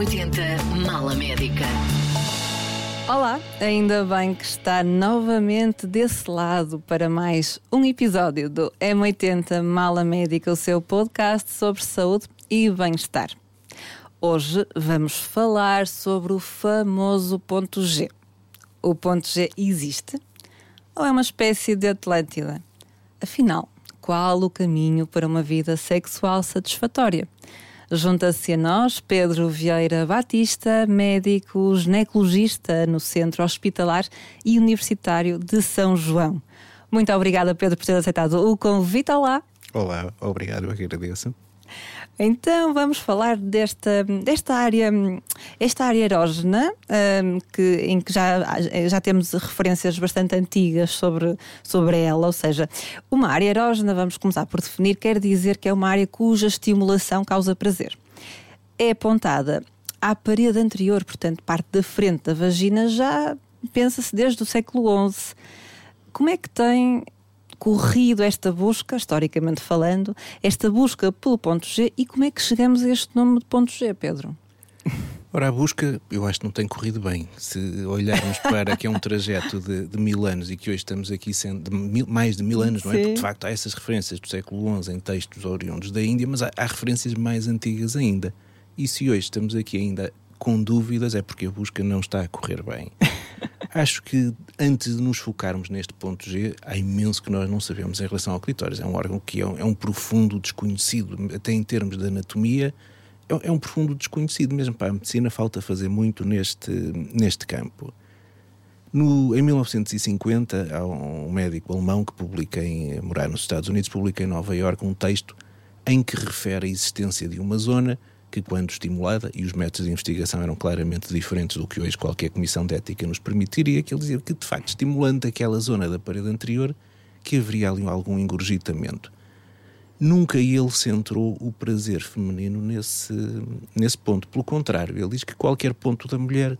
M80 Mala Médica. Olá, ainda bem que está novamente desse lado para mais um episódio do M80 Mala Médica, o seu podcast sobre saúde e bem-estar. Hoje vamos falar sobre o famoso ponto G. O ponto G existe? Ou é uma espécie de Atlântida? Afinal, qual o caminho para uma vida sexual satisfatória? Junta-se a nós Pedro Vieira Batista, médico ginecologista no Centro Hospitalar e Universitário de São João. Muito obrigada, Pedro, por ter aceitado o convite. Olá. Olá, obrigado, eu agradeço. Então vamos falar desta, desta área, esta área erógena, um, que, em que já, já temos referências bastante antigas sobre, sobre ela, ou seja, uma área erógena, vamos começar por definir, quer dizer que é uma área cuja estimulação causa prazer. É apontada à parede anterior, portanto, parte da frente da vagina, já pensa-se desde o século XI. Como é que tem corrido esta busca, historicamente falando, esta busca pelo ponto G e como é que chegamos a este nome de ponto G, Pedro? Ora, a busca eu acho que não tem corrido bem. Se olharmos para que é um trajeto de, de mil anos e que hoje estamos aqui sendo de mil, mais de mil anos, Sim. não é? Porque de facto há essas referências do século XI em textos oriundos da Índia, mas há, há referências mais antigas ainda. E se hoje estamos aqui ainda com dúvidas, é porque a busca não está a correr bem. Acho que antes de nos focarmos neste ponto G, há imenso que nós não sabemos em relação ao clitóris. É um órgão que é um, é um profundo desconhecido, até em termos de anatomia, é, é, um profundo desconhecido. Mesmo para a medicina, falta fazer muito neste, neste campo. No, em 1950, há um médico alemão que publica em morar nos Estados Unidos, publica em Nova Iorque um texto em que refere a existência de uma zona que, quando estimulada, e os métodos de investigação eram claramente diferentes do que hoje qualquer comissão de ética nos permitiria, que ele dizia que, de facto, estimulando aquela zona da parede anterior, que haveria ali algum engorgitamento. Nunca ele centrou o prazer feminino nesse, nesse ponto. Pelo contrário, ele diz que qualquer ponto da mulher,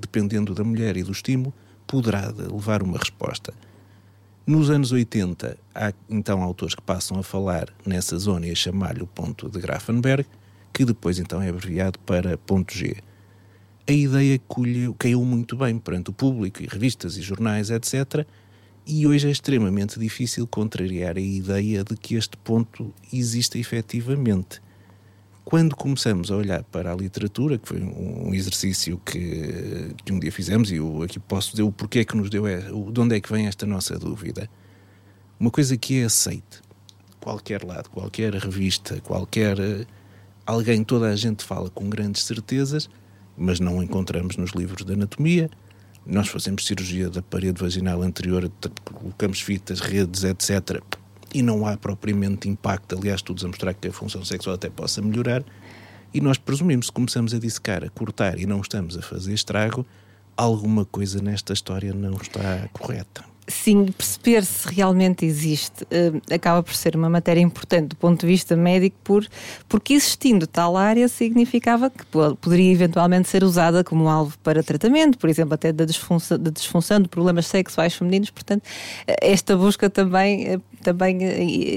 dependendo da mulher e do estímulo, poderá levar uma resposta. Nos anos 80, há então autores que passam a falar nessa zona e a chamar-lhe o ponto de Grafenberg, que depois então é abreviado para ponto G. A ideia colheu, caiu muito bem perante o público e revistas e jornais, etc. E hoje é extremamente difícil contrariar a ideia de que este ponto exista efetivamente. Quando começamos a olhar para a literatura, que foi um exercício que, que um dia fizemos, e eu aqui posso dizer o porquê que nos deu, é, de onde é que vem esta nossa dúvida. Uma coisa que é aceite, qualquer lado, qualquer revista, qualquer alguém, toda a gente fala com grandes certezas, mas não encontramos nos livros de anatomia. Nós fazemos cirurgia da parede vaginal anterior, colocamos fitas, redes, etc. E não há propriamente impacto. Aliás, estudos a mostrar que a função sexual até possa melhorar. E nós presumimos, se começamos a dissecar, a cortar e não estamos a fazer estrago, alguma coisa nesta história não está correta sim, perceber se realmente existe uh, acaba por ser uma matéria importante do ponto de vista médico, por, porque existindo tal área significava que poderia eventualmente ser usada como alvo para tratamento, por exemplo, até da disfunção, da disfunção de problemas sexuais femininos. Portanto, esta busca também, eh, também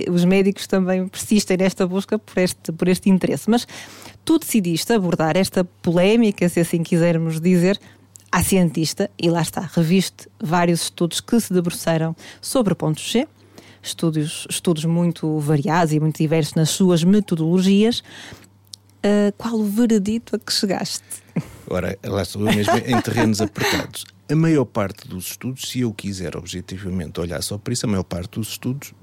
os médicos também persistem nesta busca por este, por este interesse. Mas tu decidiste abordar esta polémica, se assim quisermos dizer, à cientista, e lá está, reviste vários estudos que se debruçaram sobre o ponto G, estudos, estudos muito variados e muito diversos nas suas metodologias. Uh, qual o veredito a que chegaste? Ora, lá estou eu mesmo em terrenos apertados. A maior parte dos estudos, se eu quiser objetivamente olhar só para isso, a maior parte dos estudos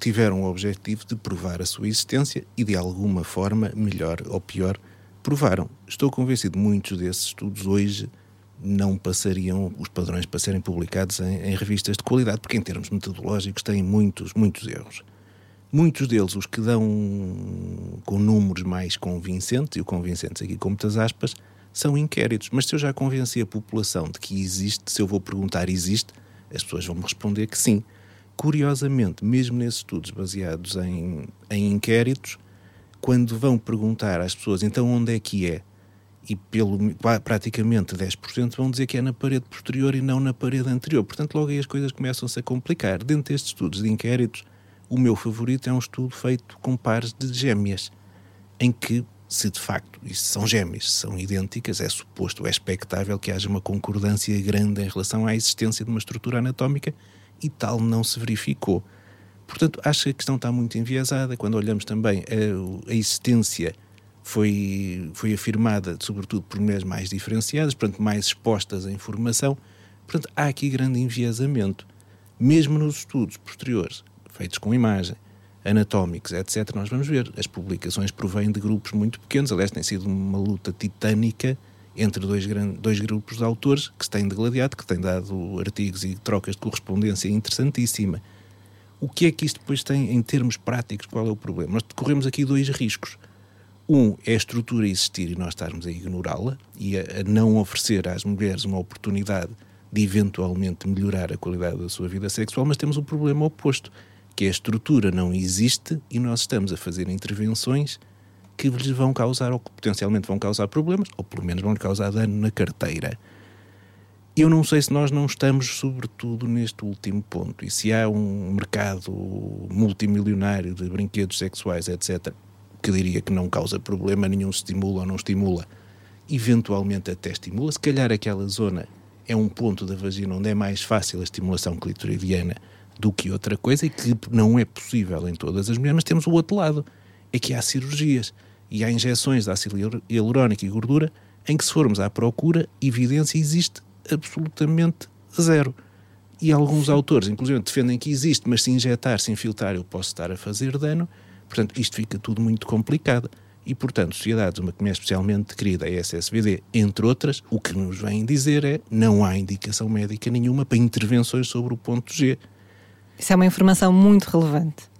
tiveram o objetivo de provar a sua existência e, de alguma forma, melhor ou pior, provaram. Estou convencido que muitos desses estudos hoje não passariam os padrões para serem publicados em, em, revistas de qualidade, porque em termos metodológicos têm muitos, muitos erros. Muitos deles, os que dão com números mais convincentes, e o convincentes aqui com muitas aspas, são inquéritos. Mas se eu já convenci a população de que existe, se eu vou perguntar existe, as pessoas vão me responder que sim. Curiosamente, mesmo nesses estudos baseados em, em inquéritos, quando vão perguntar às pessoas então onde é que é, e pelo praticamente 10% vão dizer que é na parede posterior e não na parede anterior. Portanto, logo aí as coisas começam-se a complicar. Dentro destes estudos de inquéritos, o meu favorito é um estudo feito com pares de gêmeas, em que se de facto isso são gêmeas, são idênticas, é suposto, é expectável que haja uma concordância grande em relação à existência de uma estrutura anatómica e tal não se verificou. Portanto, acho que a questão está muito enviesada. Quando olhamos também a, a existência foi, foi afirmada, sobretudo por mulheres mais diferenciadas, portanto, mais expostas à informação. Portanto, há aqui grande enviesamento. Mesmo nos estudos posteriores, feitos com imagem, anatómicos, etc., nós vamos ver. As publicações provêm de grupos muito pequenos. Aliás, tem sido uma luta titânica entre dois, dois grupos de autores que se têm degladiado, que têm dado artigos e trocas de correspondência interessantíssima. O que é que isto depois tem em termos práticos? Qual é o problema? Nós corremos aqui dois riscos. Um é a estrutura existir e nós estarmos a ignorá-la e a, a, não oferecer às mulheres uma oportunidade de eventualmente melhorar a qualidade da sua vida sexual, mas temos o um problema oposto, que a estrutura não existe e nós estamos a fazer intervenções que lhes vão causar, ou que potencialmente vão causar problemas, ou pelo menos vão causar dano na carteira. Eu não sei se nós não estamos, sobretudo, neste último ponto. E se há um mercado multimilionário de brinquedos sexuais, etc., que diria que não causa problema nenhum, estimula ou não estimula, eventualmente até estimula. Se calhar aquela zona é um ponto da vagina onde é mais fácil a estimulação clitoridiana do que outra coisa e que não é possível em todas as mulheres, mas temos o outro lado, é que há cirurgias e há injeções de ácido hialurónico e gordura em que se formos à procura, evidência existe absolutamente zero. E alguns autores, inclusive, defendem que existe, mas se injetar, se infiltrar, eu posso estar a fazer dano. Portanto, isto fica tudo muito complicado. E, portanto, sociedades, uma que me é especialmente querida, a SSVD, entre outras, o que nos vem dizer é não há indicação médica nenhuma para intervenções sobre o ponto G. Isso é uma informação muito relevante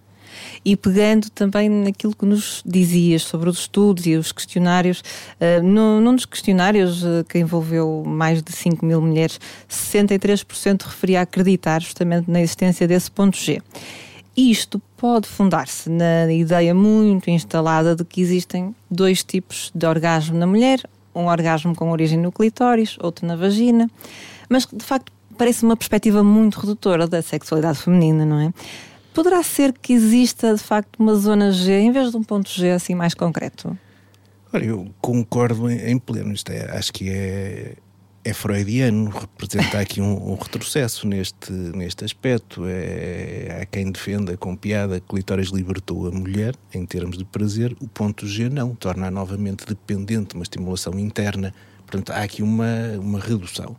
e pegando também naquilo que nos dizias sobre os estudos e os questionários, uh, num dos questionários uh, que envolveu mais de 5 mil mulheres, 63% referia a acreditar justamente na existência desse ponto G. Isto pode fundar-se na ideia muito instalada de que existem dois tipos de orgasmo na mulher, um orgasmo com origem no clitóris, outro na vagina, mas de facto parece uma perspectiva muito redutora da sexualidade feminina, não é? Poderá ser que exista de facto uma zona G em vez de um ponto G assim mais concreto? Olha, eu concordo em, pleno. Isto é, acho que é, é freudiano, representa aqui um, um, retrocesso neste, neste aspecto. É, há quem defenda com piada que clitóris libertou a mulher em termos de prazer, o ponto G não, torna-a novamente dependente de uma estimulação interna. Portanto, há aqui uma, uma redução.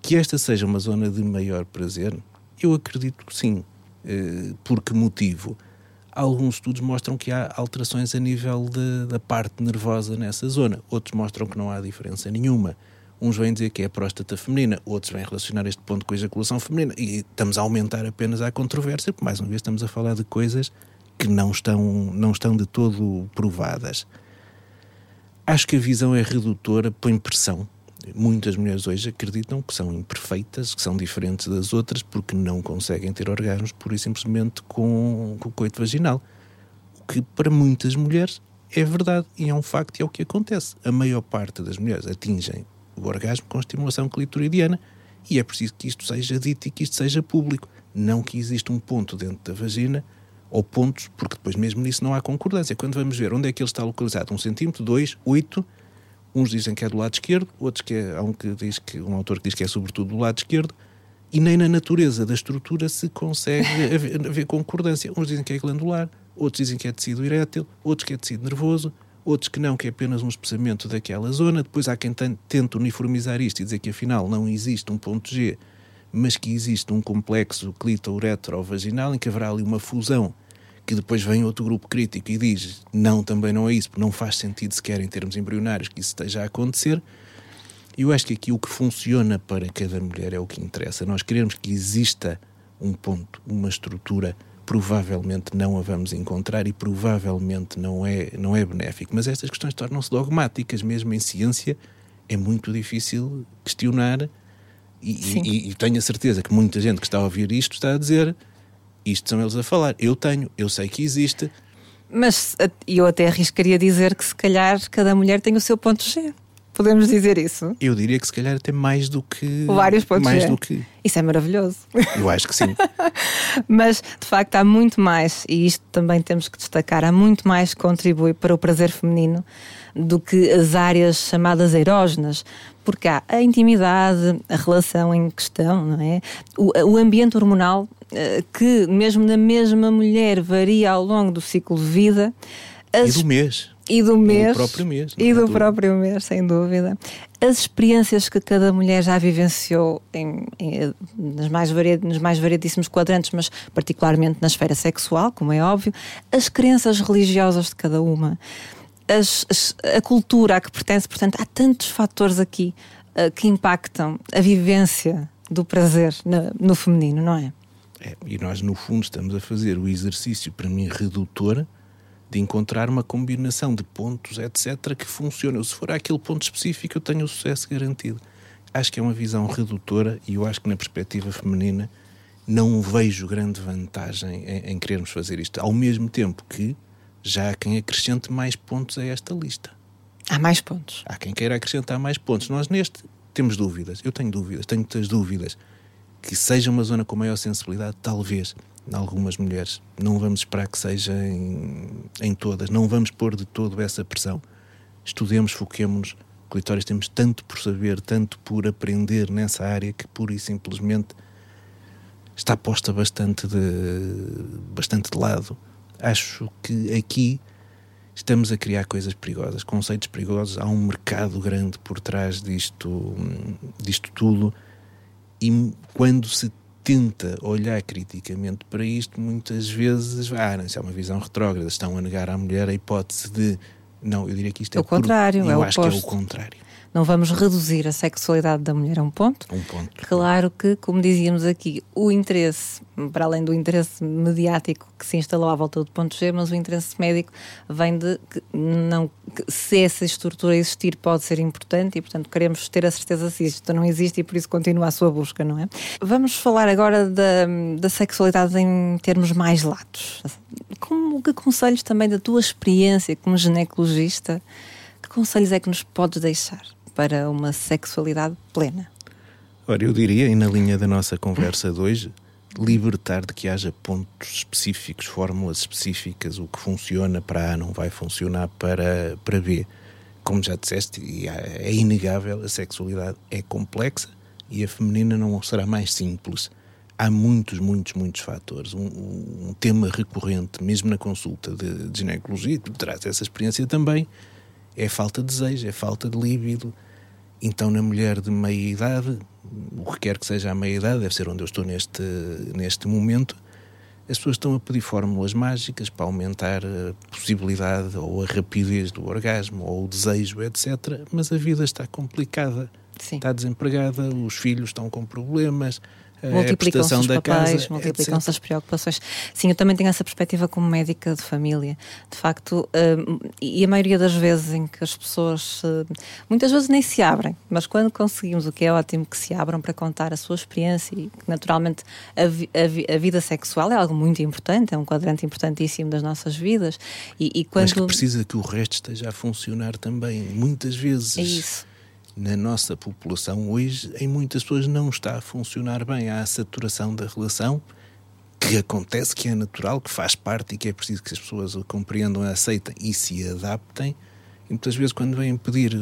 Que esta seja uma zona de maior prazer, eu acredito que sim. Eh, por que motivo? Alguns estudos mostram que há alterações a nível de, da parte nervosa nessa zona, outros mostram que não há diferença nenhuma. Uns vêm dizer que é a próstata feminina, outros vêm relacionar este ponto com a ejaculação feminina, e estamos a aumentar apenas a controvérsia, porque mais uma vez estamos a falar de coisas que não estão, não estão de todo provadas. Acho que a visão é redutora, põe pressão Muitas mulheres hoje acreditam que são imperfeitas, que são diferentes das outras, porque não conseguem ter orgasmos pura e simplesmente com, com o coito vaginal. O que para muitas mulheres é verdade e é um facto e é o que acontece. A maior parte das mulheres atingem o orgasmo com estimulação clitoridiana e é preciso que isto seja dito e que isto seja público. Não que exista um ponto dentro da vagina ou pontos, porque depois mesmo nisso não há concordância. Quando vamos ver onde é que ele está localizado, um centímetro, dois, oito, Uns dizem que é do lado esquerdo, outros que é, há um que diz que um autor que diz que é sobretudo do lado esquerdo, e nem na natureza da estrutura se consegue haver, haver concordância. Uns dizem que é glandular, outros dizem que é tecido erétil, outros que é tecido nervoso, outros que não, que é apenas um espessamento daquela zona. Depois há quem tente uniformizar isto e dizer que afinal não existe um ponto G, mas que existe um complexo clito-uretro-vaginal em que haverá ali uma fusão que depois vem outro grupo crítico e diz não, também não é isso, porque não faz sentido sequer em termos embrionários que isso esteja a acontecer. Eu acho que aqui o que funciona para cada mulher é o que interessa. Nós queremos que exista um ponto, uma estrutura, provavelmente não a vamos encontrar e provavelmente não é, não é benéfico. Mas estas questões tornam-se dogmáticas, mesmo em ciência é muito difícil questionar e, e, e tenho a certeza que muita gente que está a ouvir isto está a dizer isto são eles a falar. Eu tenho, eu sei que existe. Mas eu até arriscaria dizer que se calhar cada mulher tem o seu ponto G. Podemos dizer isso? Eu diria que se calhar até mais do que. Vários pontos mais G. do que. Isso é maravilhoso. Eu acho que sim. Mas, de facto, há muito mais, e isto também temos que destacar, há muito mais que contribui para o prazer feminino do que as áreas chamadas erógenas, porque há a intimidade, a relação em questão, não é? O, o ambiente hormonal, eh, que mesmo na mesma mulher varia ao longo do ciclo de vida. As... E do mês. E do mês. do próprio mês. E é do próprio mês, sem dúvida. As experiências que cada mulher já vivenciou em, em, nas mais varied, nos mais variedíssimos quadrantes, mas particularmente na esfera sexual, como é óbvio, as crenças religiosas de cada uma as, as, a cultura a que pertence. Portanto, há tantos fatores aqui uh, que impactam a vivência do prazer no, no feminino, não é? é? E nós, no fundo, estamos a fazer o exercício, para mim, redutor de encontrar uma combinação de pontos, etc., que funciona. Se for aquele ponto específico, eu tenho o sucesso garantido. Acho que é uma visão redutora e eu acho que, na perspectiva feminina, não vejo grande vantagem em, em querermos fazer isto. Ao mesmo tempo que já há quem acrescente mais pontos a esta lista. Há mais pontos. Há quem queira acrescentar mais pontos. Nós neste temos dúvidas. Eu tenho dúvidas, tenho muitas dúvidas. Que seja uma zona com maior sensibilidade, talvez, algumas mulheres. Não vamos esperar que seja em, em todas. Não vamos pôr de todo essa pressão. Estudemos, foquemos-nos. Clitóris temos tanto por saber, tanto por aprender nessa área que pura e simplesmente está posta bastante de, bastante de lado acho que aqui estamos a criar coisas perigosas, conceitos perigosos. Há um mercado grande por trás disto, disto tudo, e quando se tenta olhar criticamente para isto, muitas vezes, ah, não, isso é uma visão retrógrada, estão a negar à mulher a hipótese de. Não, eu diria que isto é, é o contrário, por, é eu o acho oposto. que é o contrário. Não vamos reduzir a sexualidade da mulher a um ponto. Um ponto. Claro que, como dizíamos aqui, o interesse, para além do interesse mediático que se instalou à volta do ponto G, mas o interesse médico vem de que não que se essa estrutura existir pode ser importante e, portanto, queremos ter a certeza se isto não existe e por isso continua a sua busca, não é? Vamos falar agora da, da sexualidade em termos mais latos. Como que conselhos também da tua experiência como ginecologista, que conselhos é que nos podes deixar? Para uma sexualidade plena? Ora, eu diria, e na linha da nossa conversa de hoje, libertar de que haja pontos específicos, fórmulas específicas, o que funciona para A não vai funcionar para, para B. Como já disseste, e é inegável, a sexualidade é complexa e a feminina não será mais simples. Há muitos, muitos, muitos fatores. Um, um tema recorrente, mesmo na consulta de, de ginecologia, tu traz essa experiência também, é falta de desejo, é falta de líbido. Então, na mulher de meia idade, o que quer que seja a meia idade, deve ser onde eu estou neste, neste momento, as pessoas estão a pedir fórmulas mágicas para aumentar a possibilidade ou a rapidez do orgasmo ou o desejo, etc. Mas a vida está complicada. Sim. Está desempregada, os filhos estão com problemas, multiplicam-se os papéis, multiplicam-se as preocupações. Sim, eu também tenho essa perspectiva como médica de família. De facto, uh, e a maioria das vezes em que as pessoas, uh, muitas vezes nem se abrem, mas quando conseguimos, o que é ótimo, que se abram para contar a sua experiência e naturalmente a, vi, a, vi, a vida sexual é algo muito importante, é um quadrante importantíssimo das nossas vidas. E, e quando... Mas que precisa que o resto esteja a funcionar também, muitas vezes. É isso na nossa população hoje, em muitas pessoas, não está a funcionar bem. Há a saturação da relação, que acontece, que é natural, que faz parte e que é preciso que as pessoas o compreendam, aceitem e se adaptem. E muitas vezes, quando vêm pedir,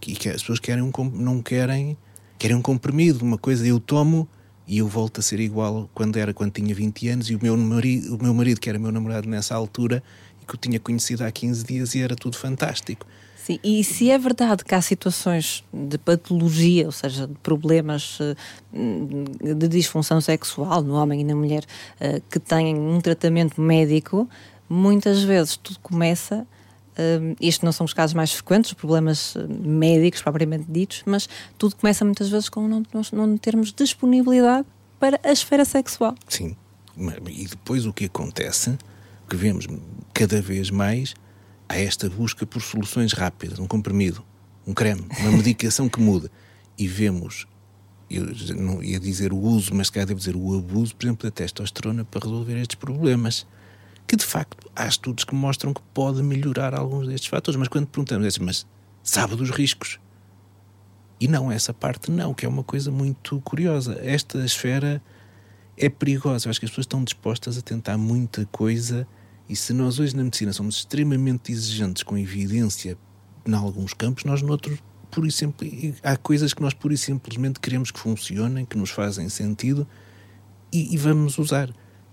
que as pessoas querem um, não querem, querem um comprimido, uma coisa eu tomo e eu volto a ser igual quando era quando tinha 20 anos e o meu marido, o meu marido que era meu namorado nessa altura e que eu tinha conhecido há 15 dias e era tudo fantástico. Sim, e se é verdade que há situações de patologia, ou seja, de problemas eh, de disfunção sexual no homem e na mulher eh, que têm um tratamento médico, muitas vezes tudo começa. Uh, isto não são os casos mais frequentes, problemas médicos propriamente ditos, mas tudo começa muitas vezes com não, não termos disponibilidade para a esfera sexual. Sim, e depois o que acontece, que vemos cada vez mais, há esta busca por soluções rápidas, um comprimido, um creme, uma medicação que muda. E vemos, eu não ia dizer o uso, mas cá devo dizer o abuso, por exemplo, da testosterona para resolver estes problemas. Que de facto há estudos que mostram que pode melhorar alguns destes fatores, mas quando perguntamos, mas sabe dos riscos? E não, essa parte não, que é uma coisa muito curiosa. Esta esfera é perigosa. Eu acho que as pessoas estão dispostas a tentar muita coisa. E se nós hoje na medicina somos extremamente exigentes com evidência em alguns campos, nós noutros, por e simples, há coisas que nós pura e simplesmente queremos que funcionem, que nos fazem sentido e, e vamos usar.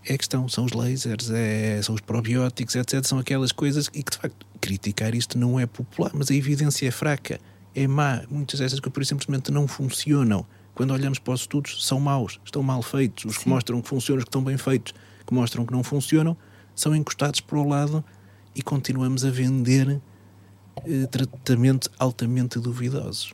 É a questão, são os lasers, é, são os probióticos, etc. São aquelas coisas e que de facto criticar isto não é popular, mas a evidência é fraca é má. Muitas dessas coisas simplesmente não funcionam. Quando olhamos para os estudos, são maus, estão mal feitos. Os Sim. que mostram que funcionam, os que estão bem feitos, que mostram que não funcionam, são encostados para o lado e continuamos a vender eh, tratamentos altamente duvidosos.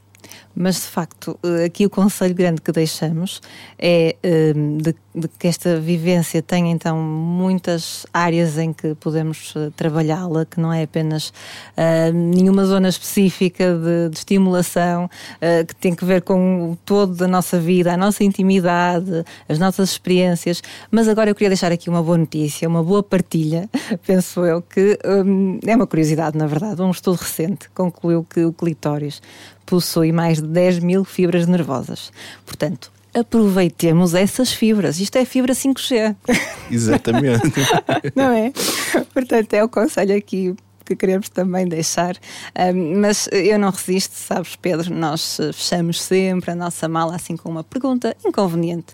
Mas de facto, eh, aqui o conselho grande que deixamos é eh, de, de, que esta vivência tem então muitas áreas em que podemos eh, trabalhá-la, que não é apenas uh, nenhuma zona específica de, de estimulação, uh, que tem que ver com o todo da nossa vida, a nossa intimidade, as nossas experiências. Mas agora eu queria deixar aqui uma boa notícia, uma boa partilha, penso eu, que um, é uma curiosidade, na verdade. Um estudo recente concluiu que o clitóris possui mais de 10 mil fibras nervosas. Portanto, aproveitemos essas fibras. Isto é fibra 5G. Exatamente. Não é? Portanto, é o conselho aqui que queremos também deixar. Um, mas eu não resisto, sabes, Pedro, nós fechamos sempre a nossa mala assim com uma pergunta inconveniente.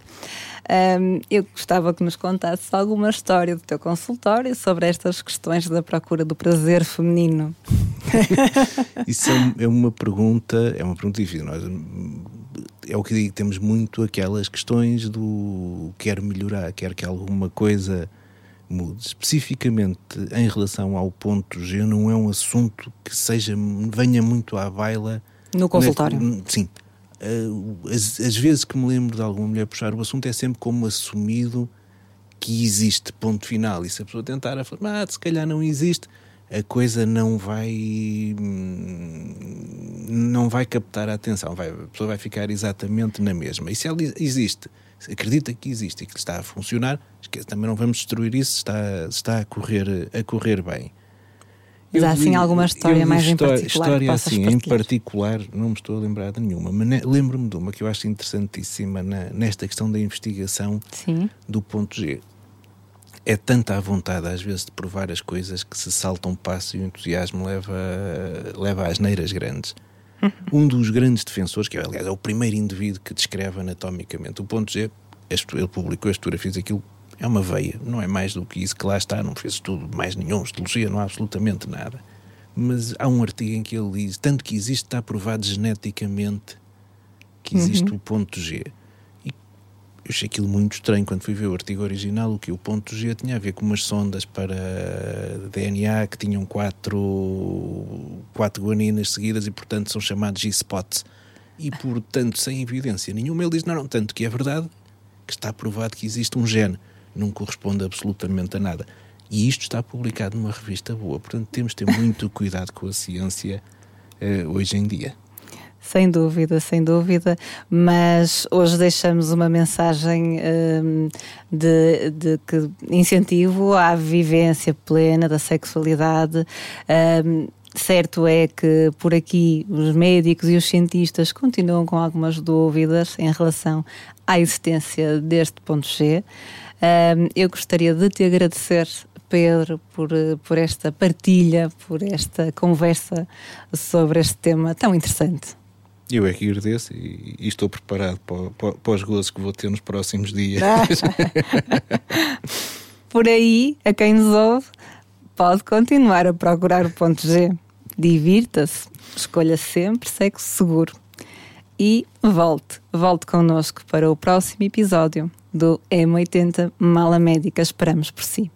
Um, eu gostava que nos contasses alguma história do teu consultório sobre estas questões da procura do prazer feminino. Isso é, é uma pergunta, é uma pergunta difícil. Nós, é o que digo, temos muito aquelas questões do quer melhorar, quer que alguma coisa mude. Especificamente em relação ao ponto G, não é um assunto que seja venha muito à baila. No consultório? sim uh, as, as, vezes que me lembro de alguma mulher puxar o assunto é sempre como assumido que existe, ponto final. E se a pessoa tentar afirmar, ah, se calhar não existe, a coisa não vai hum, não vai captar a atenção, vai, a pessoa vai ficar exatamente na mesma. E se ela existe, acredita que existe e que está a funcionar, esquece, também não vamos destruir isso, está, está a, correr, a correr bem. Mas há assim alguma história mais história, em particular? História assim, em particular, não me estou a lembrar de nenhuma, mas lembro-me de uma que eu acho interessantíssima na, nesta questão da investigação Sim. do ponto G. É tanta a vontade, às vezes, de provar as coisas que se saltam um passo e o entusiasmo leva, leva às neiras grandes. Uhum. Um dos grandes defensores, que aliás é o primeiro indivíduo que descreve anatomicamente o ponto G, ele publicou as fotografias aquilo é uma veia, não é mais do que isso que lá está, não fez tudo mais nenhum, histologia, não há absolutamente nada. Mas há um artigo em que ele diz: tanto que existe, está provado geneticamente que existe uhum. o ponto G. E eu achei aquilo muito estranho quando fui ver o artigo original. O que o ponto G tinha a ver com umas sondas para DNA que tinham quatro, quatro guaninas seguidas e, portanto, são chamados G-spots. E, portanto, sem evidência nenhuma, ele diz: não, não, tanto que é verdade que está provado que existe um gene não corresponde absolutamente a nada. E isto está publicado numa revista boa. Portanto, temos de ter muito cuidado com a ciência uh, hoje em dia. Sem dúvida, sem dúvida, mas hoje deixamos uma mensagem um, de, de que incentivo à vivência plena da sexualidade. Um, certo é que por aqui os médicos e os cientistas continuam com algumas dúvidas em relação à existência deste ponto G eu gostaria de te agradecer, Pedro, por, por esta partilha, por esta conversa sobre este tema tão interessante. Eu é que agradeço e, e estou preparado para, para, para, os gozos que vou ter nos próximos dias. Por aí, a quem nos ouve, pode continuar a procurar o ponto G. Divirta-se, escolha sempre sexo seguro. E volte, volte connosco para o próximo episódio do M80 Mala Médica. Esperamos por si.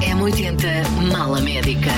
M80 Mala Médica.